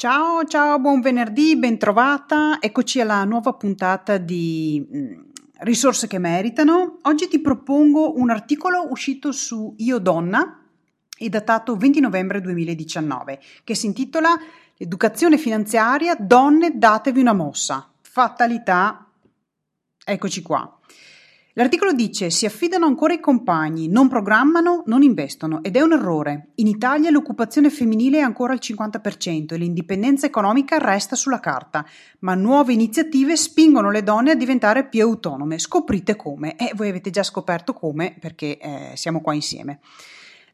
Ciao, ciao, buon venerdì, bentrovata. Eccoci alla nuova puntata di mm, Risorse che meritano. Oggi ti propongo un articolo uscito su Io Donna e datato 20 novembre 2019 che si intitola Educazione finanziaria, donne datevi una mossa. Fatalità. Eccoci qua. L'articolo dice si affidano ancora i compagni, non programmano, non investono ed è un errore. In Italia l'occupazione femminile è ancora al 50% e l'indipendenza economica resta sulla carta, ma nuove iniziative spingono le donne a diventare più autonome. Scoprite come e voi avete già scoperto come perché eh, siamo qua insieme.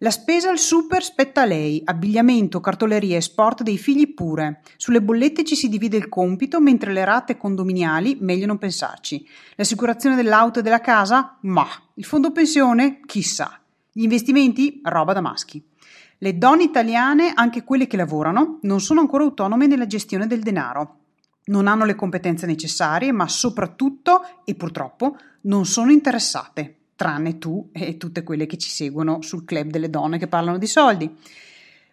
La spesa al super spetta a lei, abbigliamento, cartoleria e sport dei figli pure. Sulle bollette ci si divide il compito, mentre le rate condominiali, meglio non pensarci. L'assicurazione dell'auto e della casa? Ma. Il fondo pensione? Chissà. Gli investimenti? Roba da maschi. Le donne italiane, anche quelle che lavorano, non sono ancora autonome nella gestione del denaro. Non hanno le competenze necessarie, ma soprattutto, e purtroppo, non sono interessate tranne tu e tutte quelle che ci seguono sul club delle donne che parlano di soldi.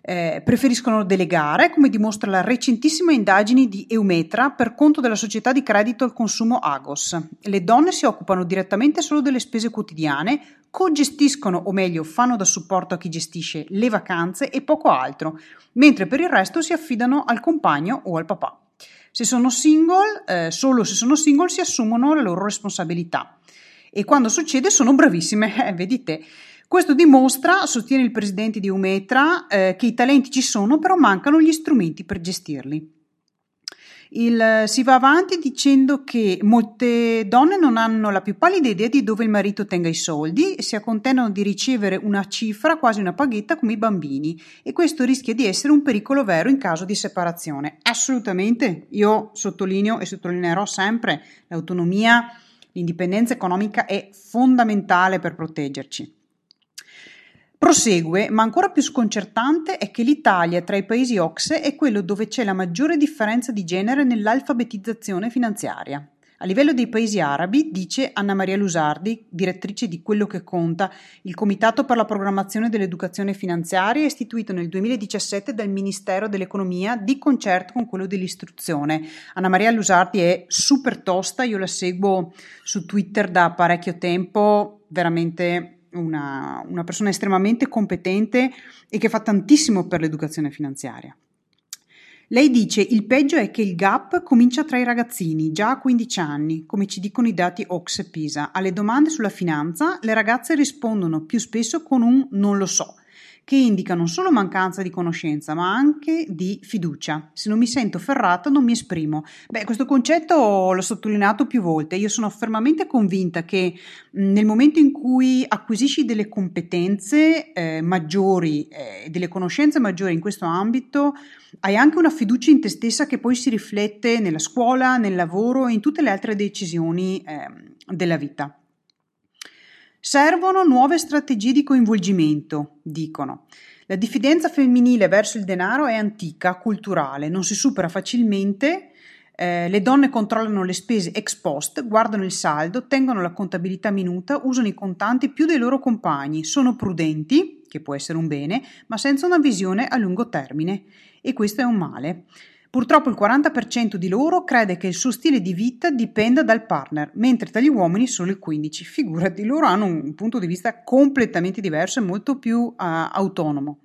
Eh, preferiscono delegare, come dimostra la recentissima indagine di Eumetra per conto della società di credito al consumo Agos. Le donne si occupano direttamente solo delle spese quotidiane, co-gestiscono o meglio fanno da supporto a chi gestisce le vacanze e poco altro, mentre per il resto si affidano al compagno o al papà. Se sono single, eh, solo se sono single si assumono le loro responsabilità e quando succede sono bravissime, eh, vedi te. Questo dimostra, sostiene il presidente di Umetra, eh, che i talenti ci sono, però mancano gli strumenti per gestirli. Il, si va avanti dicendo che molte donne non hanno la più pallida idea di dove il marito tenga i soldi e si accontentano di ricevere una cifra, quasi una paghetta, come i bambini e questo rischia di essere un pericolo vero in caso di separazione. Assolutamente, io sottolineo e sottolineerò sempre l'autonomia L'indipendenza economica è fondamentale per proteggerci. Prosegue, ma ancora più sconcertante è che l'Italia tra i paesi OXE è quello dove c'è la maggiore differenza di genere nell'alfabetizzazione finanziaria. A livello dei paesi arabi, dice Anna Maria Lusardi, direttrice di Quello che conta, il Comitato per la programmazione dell'educazione finanziaria istituito nel 2017 dal Ministero dell'Economia di concerto con quello dell'istruzione. Anna Maria Lusardi è super tosta, io la seguo su Twitter da parecchio tempo, veramente una, una persona estremamente competente e che fa tantissimo per l'educazione finanziaria. Lei dice il peggio è che il gap comincia tra i ragazzini, già a 15 anni, come ci dicono i dati Ox Pisa. Alle domande sulla finanza le ragazze rispondono più spesso con un non lo so che indica non solo mancanza di conoscenza, ma anche di fiducia. Se non mi sento ferrata, non mi esprimo. Beh, questo concetto l'ho sottolineato più volte. Io sono fermamente convinta che nel momento in cui acquisisci delle competenze eh, maggiori eh, delle conoscenze maggiori in questo ambito, hai anche una fiducia in te stessa che poi si riflette nella scuola, nel lavoro e in tutte le altre decisioni eh, della vita. Servono nuove strategie di coinvolgimento, dicono. La diffidenza femminile verso il denaro è antica, culturale, non si supera facilmente. Eh, le donne controllano le spese ex post, guardano il saldo, tengono la contabilità minuta, usano i contanti più dei loro compagni, sono prudenti, che può essere un bene, ma senza una visione a lungo termine. E questo è un male. Purtroppo il 40% di loro crede che il suo stile di vita dipenda dal partner, mentre tra gli uomini solo il 15%. Figurati, loro hanno un punto di vista completamente diverso e molto più uh, autonomo.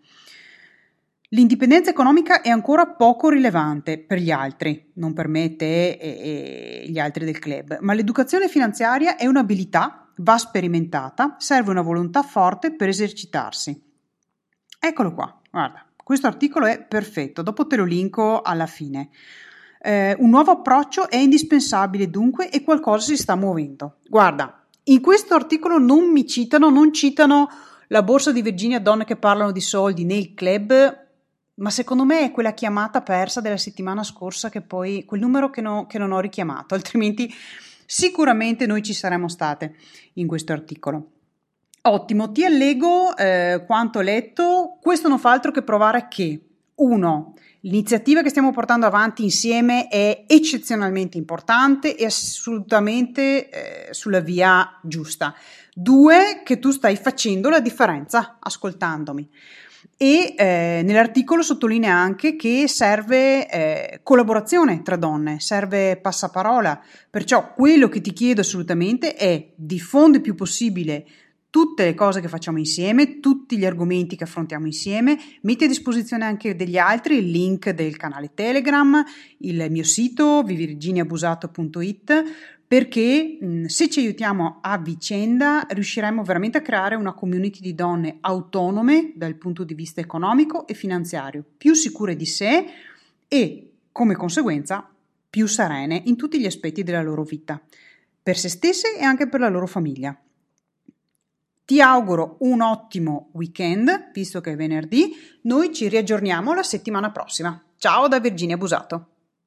L'indipendenza economica è ancora poco rilevante per gli altri, non per me, te e, e gli altri del club, ma l'educazione finanziaria è un'abilità, va sperimentata, serve una volontà forte per esercitarsi. Eccolo qua, guarda. Questo articolo è perfetto, dopo te lo linko alla fine. Eh, un nuovo approccio è indispensabile dunque e qualcosa si sta muovendo. Guarda, in questo articolo non mi citano, non citano la borsa di Virginia donne che parlano di soldi nel club, ma secondo me è quella chiamata persa della settimana scorsa che poi quel numero che, no, che non ho richiamato, altrimenti sicuramente noi ci saremmo state in questo articolo. Ottimo, ti allego eh, quanto letto. Questo non fa altro che provare che, uno, l'iniziativa che stiamo portando avanti insieme è eccezionalmente importante e assolutamente eh, sulla via giusta. Due, che tu stai facendo la differenza ascoltandomi. e eh, nell'articolo sottolinea anche che serve eh, collaborazione tra donne, serve passaparola, perciò quello che ti chiedo assolutamente è diffondi il più possibile tutte le cose che facciamo insieme, tutti gli argomenti che affrontiamo insieme, metti a disposizione anche degli altri il link del canale Telegram, il mio sito vivirginiabusato.it perché mh, se ci aiutiamo a vicenda riusciremo veramente a creare una community di donne autonome dal punto di vista economico e finanziario, più sicure di sé e come conseguenza più serene in tutti gli aspetti della loro vita, per se stesse e anche per la loro famiglia. Ti auguro un ottimo weekend, visto che è venerdì. Noi ci riaggiorniamo la settimana prossima. Ciao da Virginia Busato.